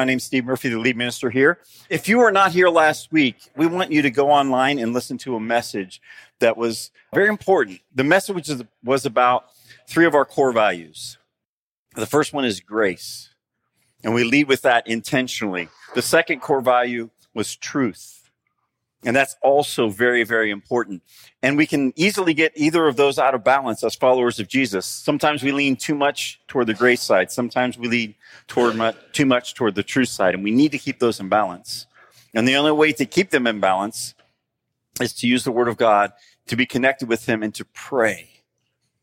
My name's Steve Murphy, the lead minister here. If you were not here last week, we want you to go online and listen to a message that was very important. The message was about three of our core values. The first one is grace, and we lead with that intentionally. The second core value was truth. And that's also very, very important. And we can easily get either of those out of balance as followers of Jesus. Sometimes we lean too much toward the grace side. Sometimes we lean toward much, too much toward the truth side. And we need to keep those in balance. And the only way to keep them in balance is to use the word of God, to be connected with him and to pray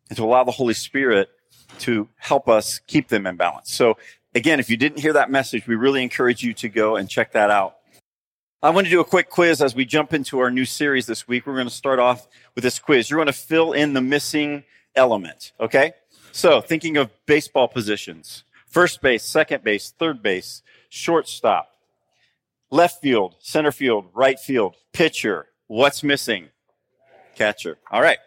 and to allow the Holy Spirit to help us keep them in balance. So again, if you didn't hear that message, we really encourage you to go and check that out. I want to do a quick quiz as we jump into our new series this week. We're going to start off with this quiz. You're going to fill in the missing element, okay? So, thinking of baseball positions first base, second base, third base, shortstop, left field, center field, right field, pitcher. What's missing? Catcher. All right.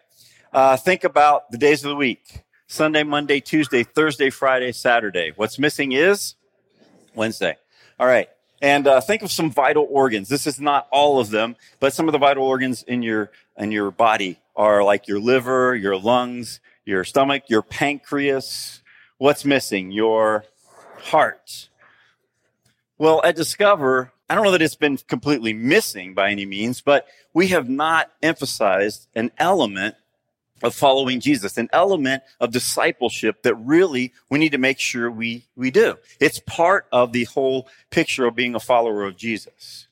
Uh, think about the days of the week Sunday, Monday, Tuesday, Thursday, Friday, Saturday. What's missing is Wednesday. All right. And uh, think of some vital organs. This is not all of them, but some of the vital organs in your in your body are like your liver, your lungs, your stomach, your pancreas. What's missing? Your heart. Well, at Discover, I don't know that it's been completely missing by any means, but we have not emphasized an element of following Jesus, an element of discipleship that really we need to make sure we, we do. It's part of the whole picture of being a follower of Jesus.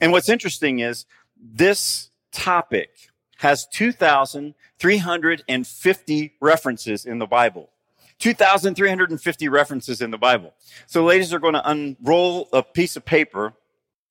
And what's interesting is this topic has 2,350 references in the Bible. 2,350 references in the Bible. So ladies are going to unroll a piece of paper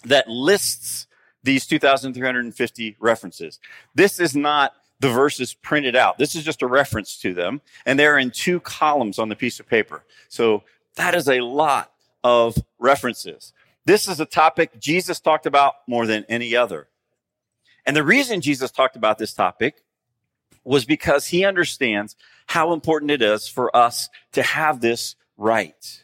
that lists these 2,350 references. This is not the verses printed out. This is just a reference to them, and they're in two columns on the piece of paper. So that is a lot of references. This is a topic Jesus talked about more than any other. And the reason Jesus talked about this topic was because he understands how important it is for us to have this right.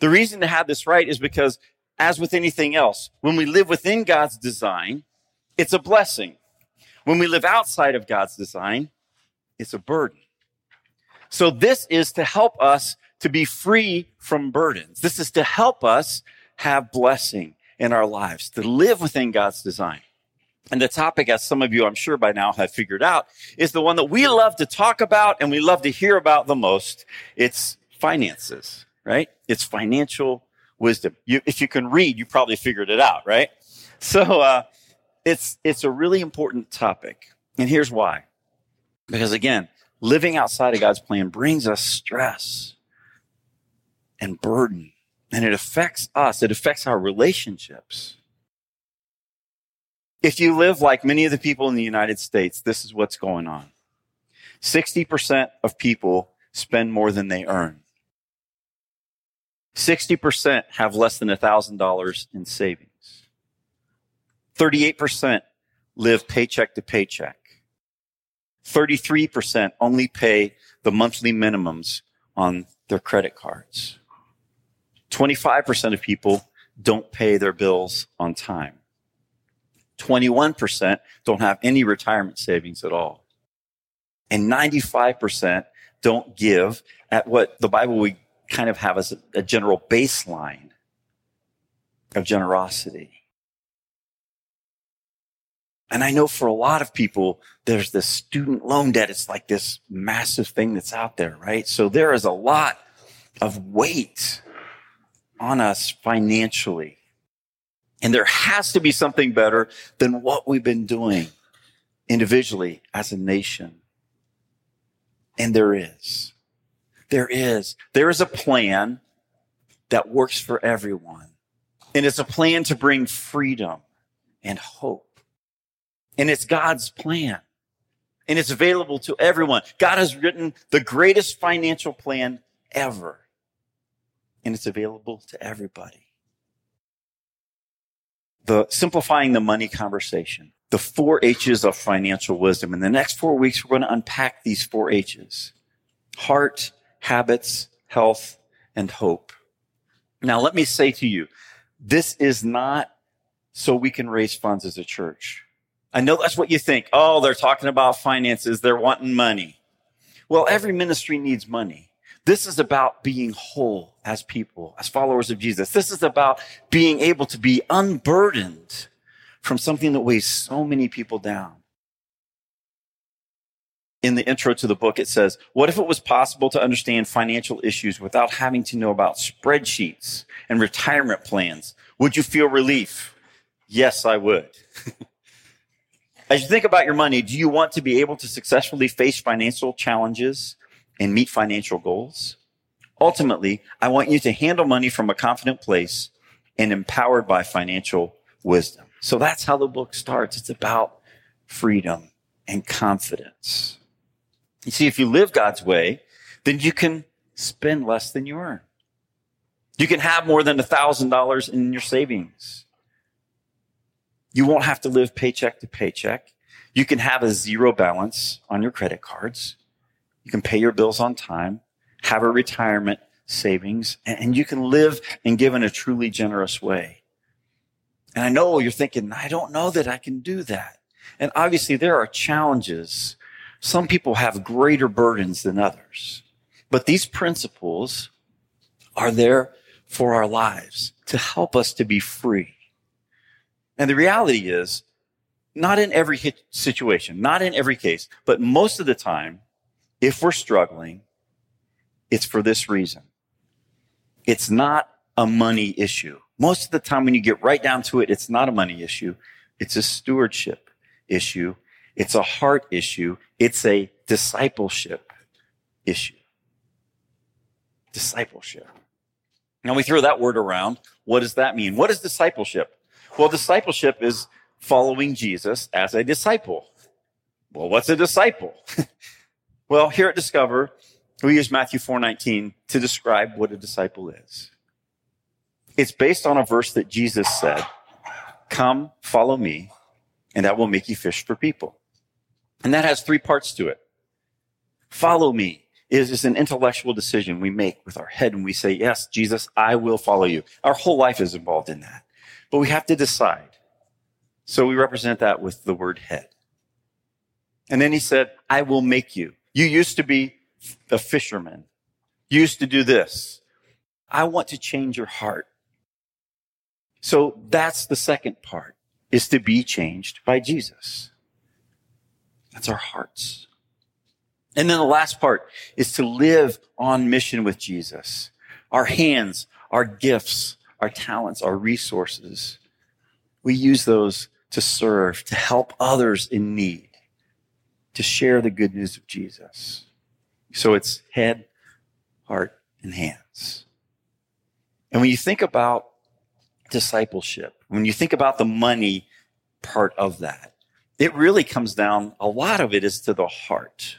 The reason to have this right is because, as with anything else, when we live within God's design, it's a blessing. When we live outside of God's design, it's a burden. So this is to help us to be free from burdens. This is to help us have blessing in our lives, to live within God's design. And the topic, as some of you I'm sure by now have figured out, is the one that we love to talk about and we love to hear about the most. It's finances, right? It's financial wisdom. You, if you can read, you probably figured it out, right? So, uh, it's, it's a really important topic. And here's why. Because again, living outside of God's plan brings us stress and burden, and it affects us. It affects our relationships. If you live like many of the people in the United States, this is what's going on. 60% of people spend more than they earn. 60% have less than $1,000 in savings. 38% live paycheck to paycheck. 33% only pay the monthly minimums on their credit cards. 25% of people don't pay their bills on time. 21% don't have any retirement savings at all. And 95% don't give at what the Bible would kind of have as a, a general baseline of generosity. And I know for a lot of people, there's this student loan debt. It's like this massive thing that's out there, right? So there is a lot of weight on us financially. And there has to be something better than what we've been doing individually as a nation. And there is. There is. There is a plan that works for everyone. And it's a plan to bring freedom and hope. And it's God's plan. And it's available to everyone. God has written the greatest financial plan ever. And it's available to everybody. The simplifying the money conversation, the four H's of financial wisdom. In the next four weeks, we're going to unpack these four H's. Heart, habits, health, and hope. Now, let me say to you, this is not so we can raise funds as a church. I know that's what you think. Oh, they're talking about finances. They're wanting money. Well, every ministry needs money. This is about being whole as people, as followers of Jesus. This is about being able to be unburdened from something that weighs so many people down. In the intro to the book, it says, What if it was possible to understand financial issues without having to know about spreadsheets and retirement plans? Would you feel relief? Yes, I would. As you think about your money, do you want to be able to successfully face financial challenges and meet financial goals? Ultimately, I want you to handle money from a confident place and empowered by financial wisdom. So that's how the book starts. It's about freedom and confidence. You see, if you live God's way, then you can spend less than you earn. You can have more than $1,000 in your savings. You won't have to live paycheck to paycheck. You can have a zero balance on your credit cards. You can pay your bills on time, have a retirement savings, and you can live and give in a truly generous way. And I know you're thinking, I don't know that I can do that. And obviously there are challenges some people have greater burdens than others. But these principles are there for our lives to help us to be free. And the reality is, not in every situation, not in every case, but most of the time, if we're struggling, it's for this reason. It's not a money issue. Most of the time, when you get right down to it, it's not a money issue. It's a stewardship issue it's a heart issue. It's a discipleship issue. Discipleship. Now we throw that word around. What does that mean? What is discipleship? Well, discipleship is following Jesus as a disciple. Well, what's a disciple? well, here at Discover, we use Matthew 4:19 to describe what a disciple is. It's based on a verse that Jesus said, "Come, follow me, and I will make you fish for people." And that has three parts to it. Follow me is, is an intellectual decision we make with our head and we say, yes, Jesus, I will follow you. Our whole life is involved in that. But we have to decide. So we represent that with the word head. And then he said, I will make you. You used to be a fisherman. You used to do this. I want to change your heart. So that's the second part is to be changed by Jesus. That's our hearts. And then the last part is to live on mission with Jesus. Our hands, our gifts, our talents, our resources. We use those to serve, to help others in need, to share the good news of Jesus. So it's head, heart, and hands. And when you think about discipleship, when you think about the money part of that, it really comes down, a lot of it is to the heart.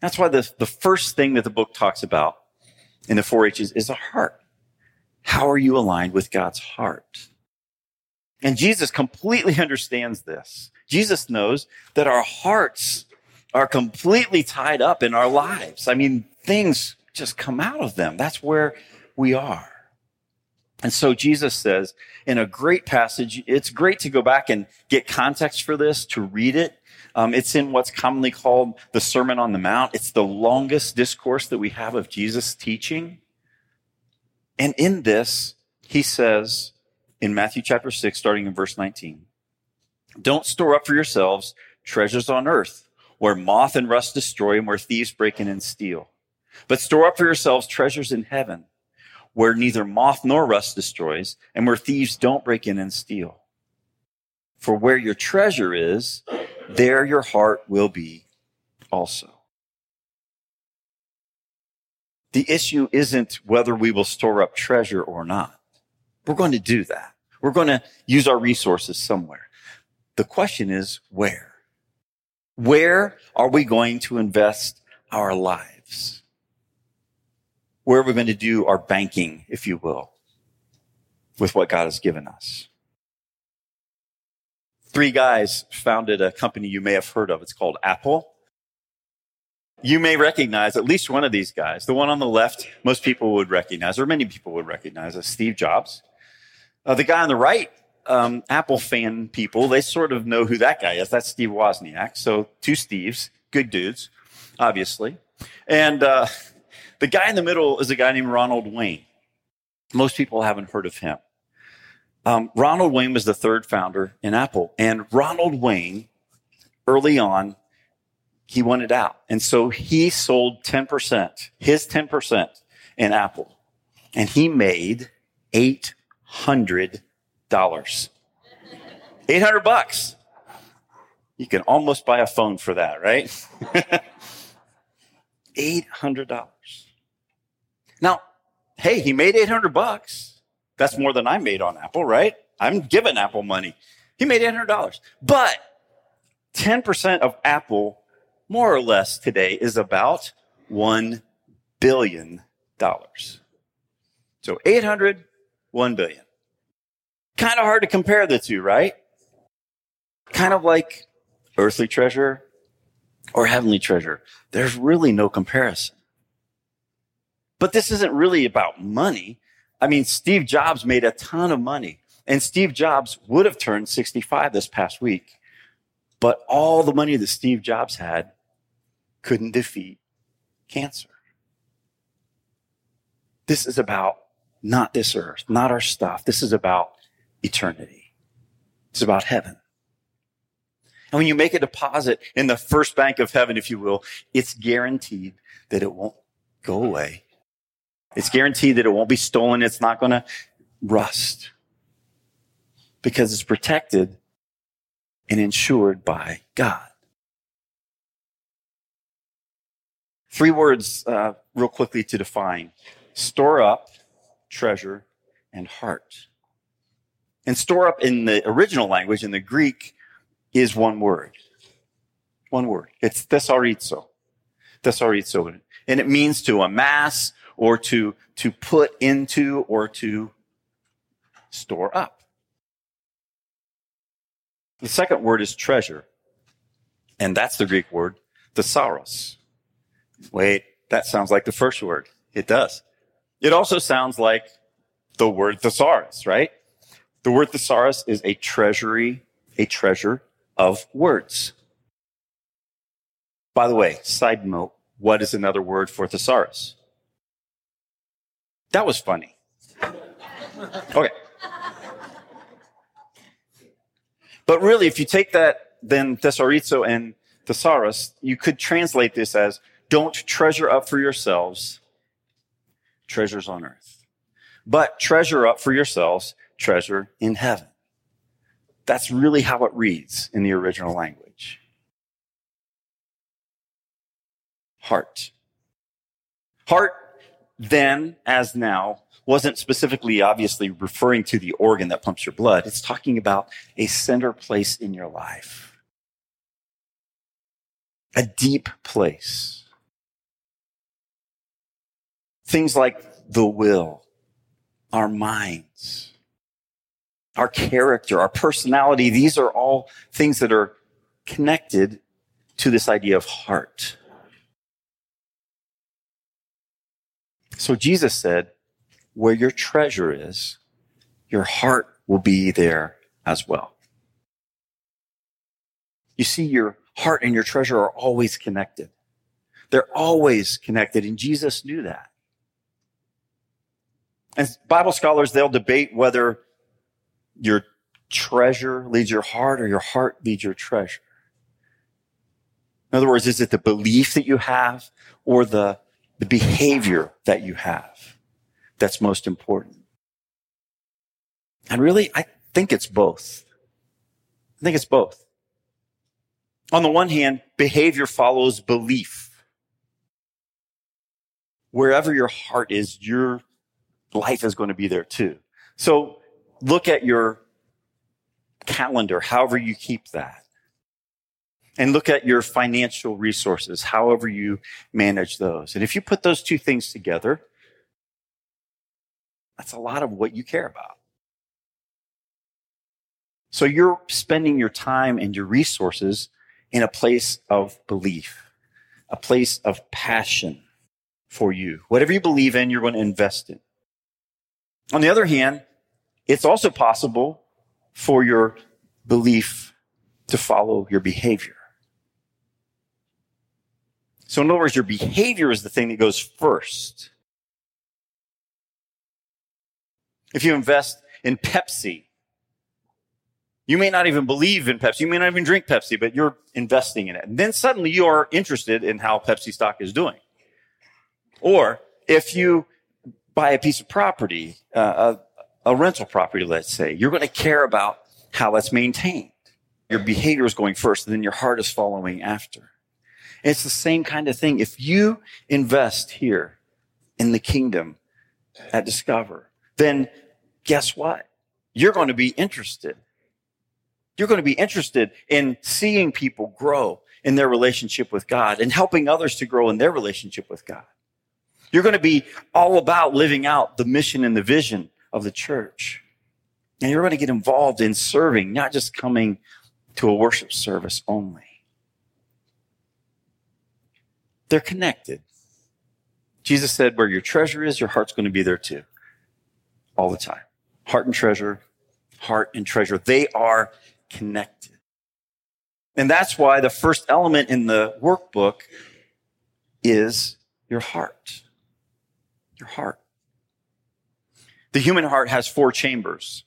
That's why the, the first thing that the book talks about in the four H's is a heart. How are you aligned with God's heart? And Jesus completely understands this. Jesus knows that our hearts are completely tied up in our lives. I mean, things just come out of them. That's where we are. And so Jesus says in a great passage, it's great to go back and get context for this, to read it. Um, it's in what's commonly called the Sermon on the Mount. It's the longest discourse that we have of Jesus teaching. And in this, he says in Matthew chapter 6, starting in verse 19, don't store up for yourselves treasures on earth where moth and rust destroy and where thieves break in and steal. But store up for yourselves treasures in heaven where neither moth nor rust destroys, and where thieves don't break in and steal. For where your treasure is, there your heart will be also. The issue isn't whether we will store up treasure or not. We're going to do that. We're going to use our resources somewhere. The question is where? Where are we going to invest our lives? where are we're going to do our banking, if you will, with what God has given us. Three guys founded a company you may have heard of. It's called Apple. You may recognize at least one of these guys. The one on the left, most people would recognize, or many people would recognize as Steve Jobs. Uh, the guy on the right, um, Apple fan people, they sort of know who that guy is. That's Steve Wozniak. So two Steves, good dudes, obviously. And uh, the guy in the middle is a guy named Ronald Wayne. Most people haven't heard of him. Um, Ronald Wayne was the third founder in Apple. And Ronald Wayne, early on, he wanted out. And so he sold 10%, his 10% in Apple. And he made $800. 800 bucks. You can almost buy a phone for that, right? $800. Now, hey, he made 800 bucks. That's more than I made on Apple, right? I'm giving Apple money. He made $800. But 10% of Apple, more or less today, is about $1 billion. So 800, 1 billion. Kind of hard to compare the two, right? Kind of like earthly treasure or heavenly treasure. There's really no comparison. But this isn't really about money. I mean, Steve Jobs made a ton of money and Steve Jobs would have turned 65 this past week. But all the money that Steve Jobs had couldn't defeat cancer. This is about not this earth, not our stuff. This is about eternity. It's about heaven. And when you make a deposit in the first bank of heaven, if you will, it's guaranteed that it won't go away. It's guaranteed that it won't be stolen. It's not going to rust because it's protected and insured by God. Three words, uh, real quickly to define store up, treasure, and heart. And store up in the original language, in the Greek, is one word. One word. It's thesaurizo. Thesaurizo. And it means to amass or to, to put into or to store up. The second word is treasure. And that's the Greek word, thesauros. Wait, that sounds like the first word. It does. It also sounds like the word thesaurus, right? The word thesaurus is a treasury, a treasure of words. By the way, side note, what is another word for thesaurus? That was funny. Okay. But really, if you take that, then thesaurizo and thesaurus, you could translate this as don't treasure up for yourselves treasures on earth, but treasure up for yourselves treasure in heaven. That's really how it reads in the original language. Heart. Heart, then as now, wasn't specifically obviously referring to the organ that pumps your blood. It's talking about a center place in your life. A deep place. Things like the will, our minds, our character, our personality, these are all things that are connected to this idea of heart. So Jesus said, where your treasure is, your heart will be there as well. You see, your heart and your treasure are always connected. They're always connected, and Jesus knew that. And Bible scholars, they'll debate whether your treasure leads your heart or your heart leads your treasure. In other words, is it the belief that you have or the, the behavior that you have that's most important? And really, I think it's both. I think it's both. On the one hand, behavior follows belief. Wherever your heart is, your life is going to be there too. So look at your calendar, however you keep that. And look at your financial resources, however you manage those. And if you put those two things together, that's a lot of what you care about. So you're spending your time and your resources in a place of belief. a place of passion for you. Whatever you believe in, you're going to invest in. On the other hand, it's also possible for your belief to follow your behavior. So, in other words, your behavior is the thing that goes first. If you invest in Pepsi, you may not even believe in Pepsi. You may not even drink Pepsi, but you're investing in it. And then suddenly you are interested in how Pepsi stock is doing. Or if you buy a piece of property, uh, a, a rental property, let's say, you're going to care about how it's maintained. Your behavior is going first, and then your heart is following after. It's the same kind of thing. If you invest here in the kingdom at Discover, then guess what? You're going to be interested. You're going to be interested in seeing people grow in their relationship with God and helping others to grow in their relationship with God. You're going to be all about living out the mission and the vision of the church. And you're going to get involved in serving, not just coming to a worship service only. They're connected. Jesus said, where your treasure is, your heart's going to be there too. All the time. Heart and treasure, heart and treasure. They are connected. And that's why the first element in the workbook is your heart. Your heart. The human heart has four chambers,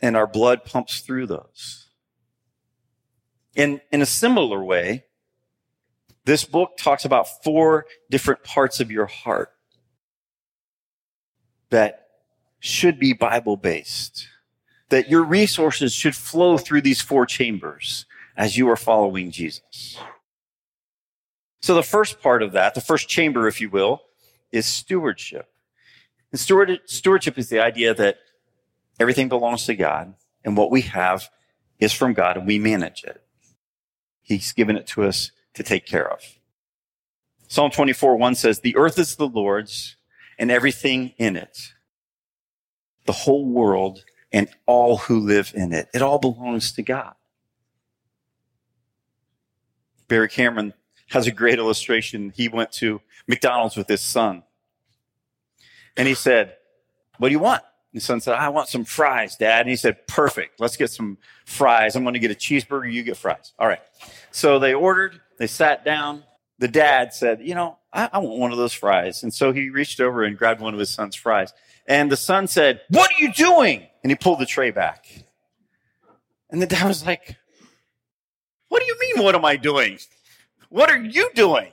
and our blood pumps through those. In, in a similar way, this book talks about four different parts of your heart that should be Bible based, that your resources should flow through these four chambers as you are following Jesus. So the first part of that, the first chamber, if you will, is stewardship. And stewardship is the idea that everything belongs to God and what we have is from God and we manage it. He's given it to us to take care of. Psalm 24, 1 says, The earth is the Lord's and everything in it, the whole world and all who live in it. It all belongs to God. Barry Cameron has a great illustration. He went to McDonald's with his son. And he said, What do you want? His son said, I want some fries, dad. And he said, Perfect. Let's get some fries. I'm going to get a cheeseburger. You get fries. All right. So they ordered, they sat down. The dad said, You know, I, I want one of those fries. And so he reached over and grabbed one of his son's fries. And the son said, What are you doing? And he pulled the tray back. And the dad was like, What do you mean, what am I doing? What are you doing?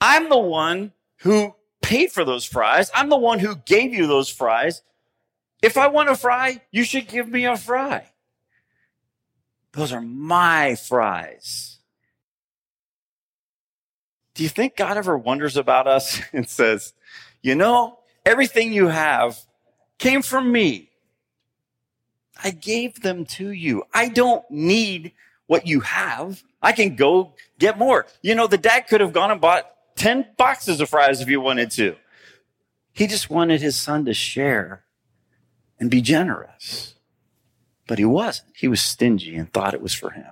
I'm the one who paid for those fries. I'm the one who gave you those fries. If I want a fry, you should give me a fry. Those are my fries. Do you think God ever wonders about us and says, you know, everything you have came from me. I gave them to you. I don't need what you have. I can go get more. You know, the dad could have gone and bought 10 boxes of fries if he wanted to. He just wanted his son to share and be generous. But he wasn't. He was stingy and thought it was for him.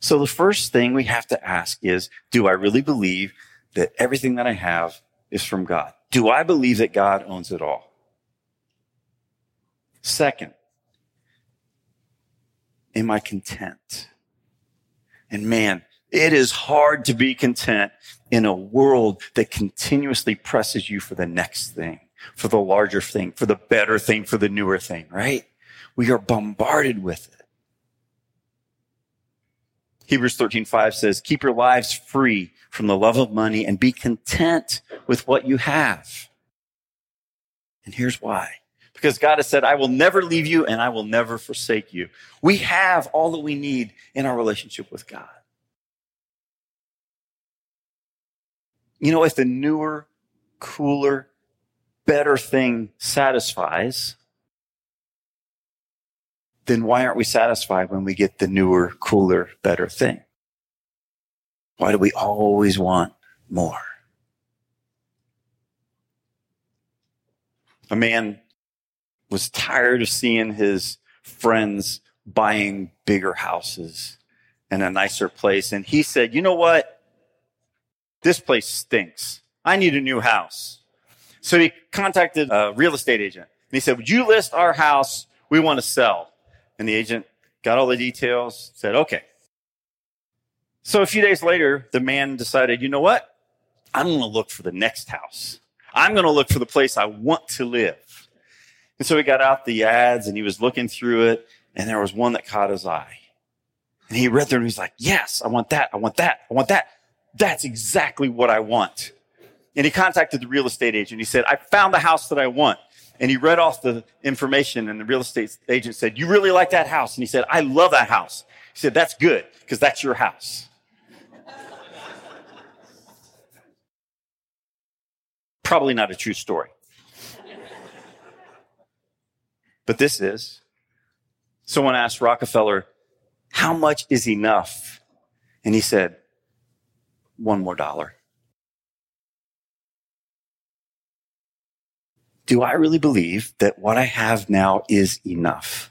So the first thing we have to ask is, do I really believe that everything that I have is from God? Do I believe that God owns it all? Second, am I content? And man, it is hard to be content in a world that continuously presses you for the next thing, for the larger thing, for the better thing, for the newer thing, right? We are bombarded with it. Hebrews 13, 5 says, keep your lives free from the love of money and be content with what you have. And here's why because God has said, I will never leave you and I will never forsake you. We have all that we need in our relationship with God. You know, if the newer, cooler, better thing satisfies, then why aren't we satisfied when we get the newer, cooler, better thing? Why do we always want more? A man was tired of seeing his friends buying bigger houses and a nicer place. And he said, You know what? This place stinks. I need a new house. So he contacted a real estate agent and he said, Would you list our house? We want to sell. And the agent got all the details, said, Okay. So a few days later, the man decided, You know what? I'm going to look for the next house. I'm going to look for the place I want to live. And so he got out the ads and he was looking through it, and there was one that caught his eye. And he read through and he's like, Yes, I want that. I want that. I want that. That's exactly what I want. And he contacted the real estate agent. He said, I found the house that I want. And he read off the information, and the real estate agent said, You really like that house? And he said, I love that house. He said, That's good, because that's your house. Probably not a true story. But this is. Someone asked Rockefeller, How much is enough? And he said, One more dollar. Do I really believe that what I have now is enough?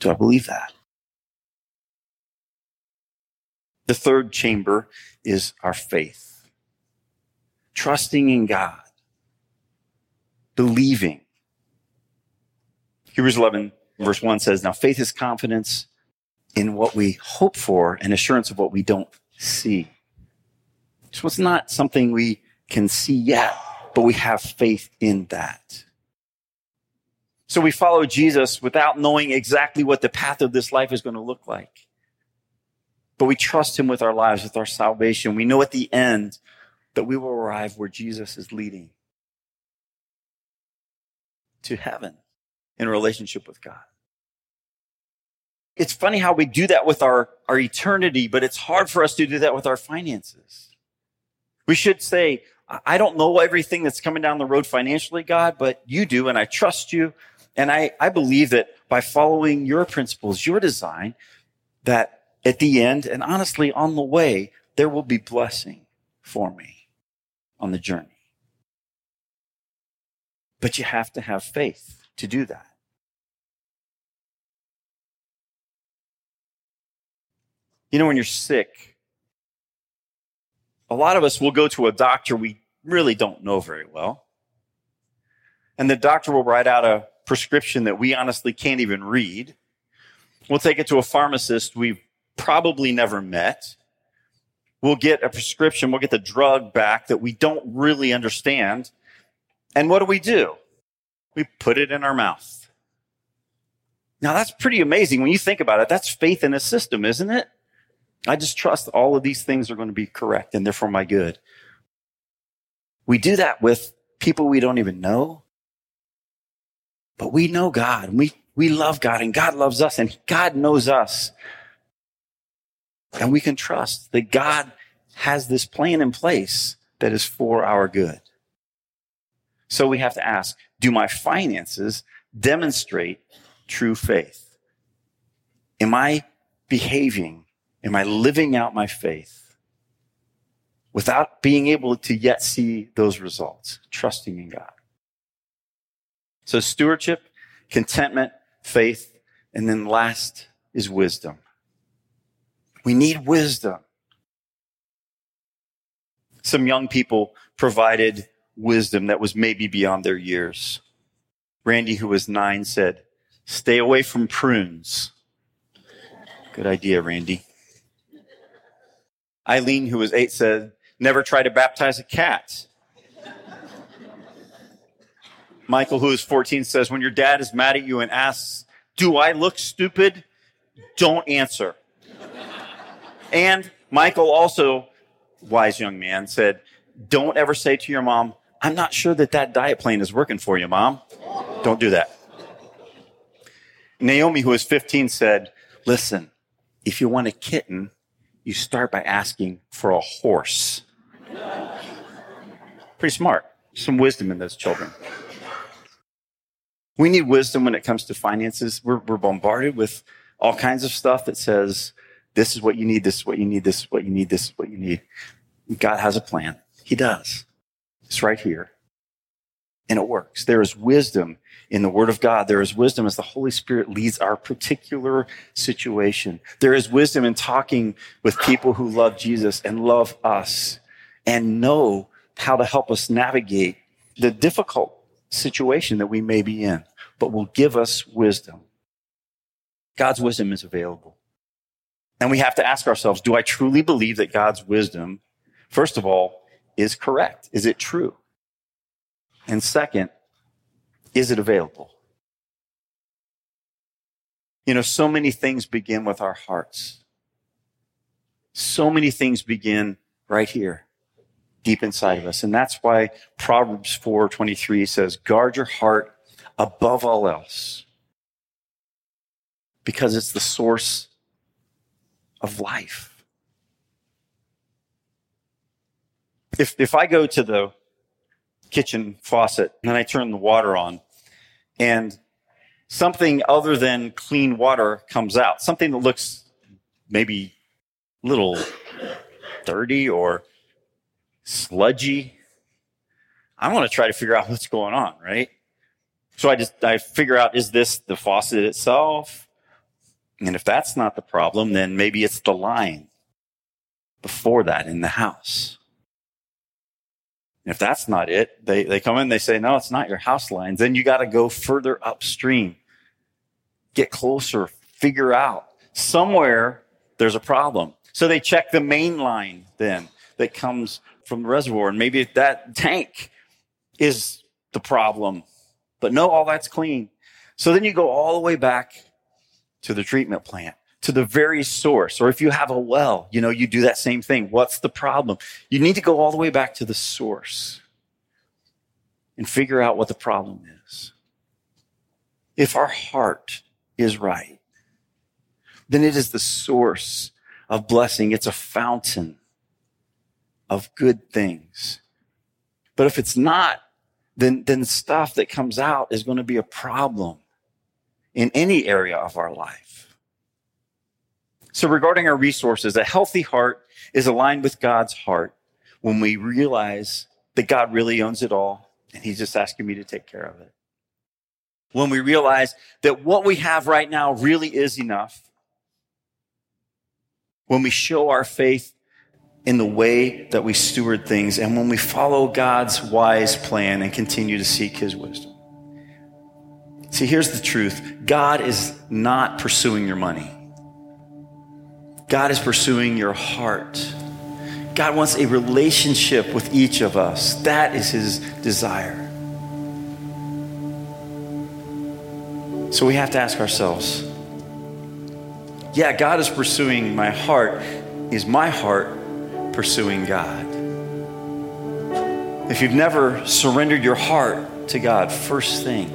Do I believe that? The third chamber is our faith trusting in God, believing. Hebrews 11, verse 1 says, Now faith is confidence in what we hope for and assurance of what we don't see. So it's not something we can see yet, but we have faith in that. So we follow Jesus without knowing exactly what the path of this life is going to look like. But we trust him with our lives, with our salvation. We know at the end that we will arrive where Jesus is leading to heaven in relationship with God. It's funny how we do that with our, our eternity, but it's hard for us to do that with our finances. We should say, I don't know everything that's coming down the road financially, God, but you do, and I trust you. And I, I believe that by following your principles, your design, that at the end, and honestly on the way, there will be blessing for me on the journey. But you have to have faith to do that. You know, when you're sick, a lot of us will go to a doctor we really don't know very well. And the doctor will write out a prescription that we honestly can't even read. We'll take it to a pharmacist we've probably never met we'll get a prescription, we'll get the drug back that we don't really understand. And what do we do? We put it in our mouth. Now that's pretty amazing when you think about it. That's faith in a system, isn't it? I just trust all of these things are going to be correct and they're for my good. We do that with people we don't even know. But we know God we, we love God and God loves us and God knows us. And we can trust that God has this plan in place that is for our good. So we have to ask, do my finances demonstrate true faith? Am I behaving? Am I living out my faith without being able to yet see those results, trusting in God? So stewardship, contentment, faith, and then last is wisdom. We need wisdom. Some young people provided wisdom that was maybe beyond their years. Randy, who was nine, said, Stay away from prunes. Good idea, Randy. Eileen, who was eight, said, Never try to baptize a cat. Michael, who is 14, says, When your dad is mad at you and asks, Do I look stupid? Don't answer. And Michael also, wise young man, said, don't ever say to your mom, I'm not sure that that diet plan is working for you, mom. Don't do that. Naomi, who was 15, said, listen, if you want a kitten, you start by asking for a horse. Pretty smart. Some wisdom in those children. We need wisdom when it comes to finances. We're, we're bombarded with all kinds of stuff that says, this is what you need. This is what you need. This is what you need. This is what you need. God has a plan. He does. It's right here. and it works. There is wisdom in the Word of God. There is wisdom as the Holy Spirit leads our particular situation. There is wisdom in talking with people who love Jesus and love us and know how to help us navigate the difficult situation that we may be in, but will give us wisdom. God's wisdom is available. And we have to ask ourselves, do I truly believe that God's wisdom, first of all, is correct? Is it true? And second, is it available? You know, so many things begin with our hearts. So many things begin right here, deep inside of us. And that's why Proverbs 4:23 says, "Guard your heart above all else." Because it's the source of life. If if I go to the kitchen faucet and I turn the water on and something other than clean water comes out, something that looks maybe a little dirty or sludgy. I want to try to figure out what's going on, right? So I just, I figure out, is this the faucet itself? And if that's not the problem, then maybe it's the line before that in the house. If that's not it, they, they come in, they say, no, it's not your house lines. Then you got to go further upstream, get closer, figure out somewhere there's a problem. So they check the main line then that comes from the reservoir. And maybe that tank is the problem, but no, all that's clean. So then you go all the way back to the treatment plant to the very source. Or if you have a well, you know, you do that same thing. What's the problem? You need to go all the way back to the source and figure out what the problem is. If our heart is right, then it is the source of blessing. It's a fountain of good things. But if it's not, then, then stuff that comes out is going to be a problem in any area of our life. So regarding our resources, a healthy heart is aligned with God's heart when we realize that God really owns it all and he's just asking me to take care of it. When we realize that what we have right now really is enough. When we show our faith in the way that we steward things and when we follow God's wise plan and continue to seek his wisdom. See, here's the truth. God is not pursuing your money. God is pursuing your heart. God wants a relationship with each of us. That is his desire. So we have to ask ourselves yeah, God is pursuing my heart. Is my heart pursuing God? If you've never surrendered your heart to God, first thing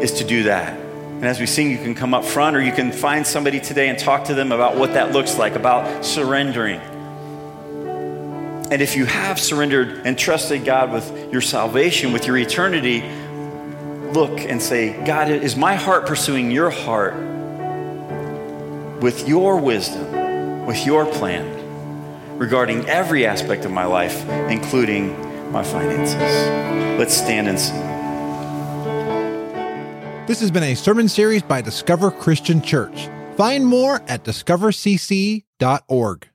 is to do that. And as we sing, you can come up front or you can find somebody today and talk to them about what that looks like, about surrendering. And if you have surrendered and trusted God with your salvation, with your eternity, look and say, God, is my heart pursuing your heart with your wisdom, with your plan regarding every aspect of my life, including my finances? Let's stand and sing. This has been a sermon series by Discover Christian Church. Find more at discovercc.org.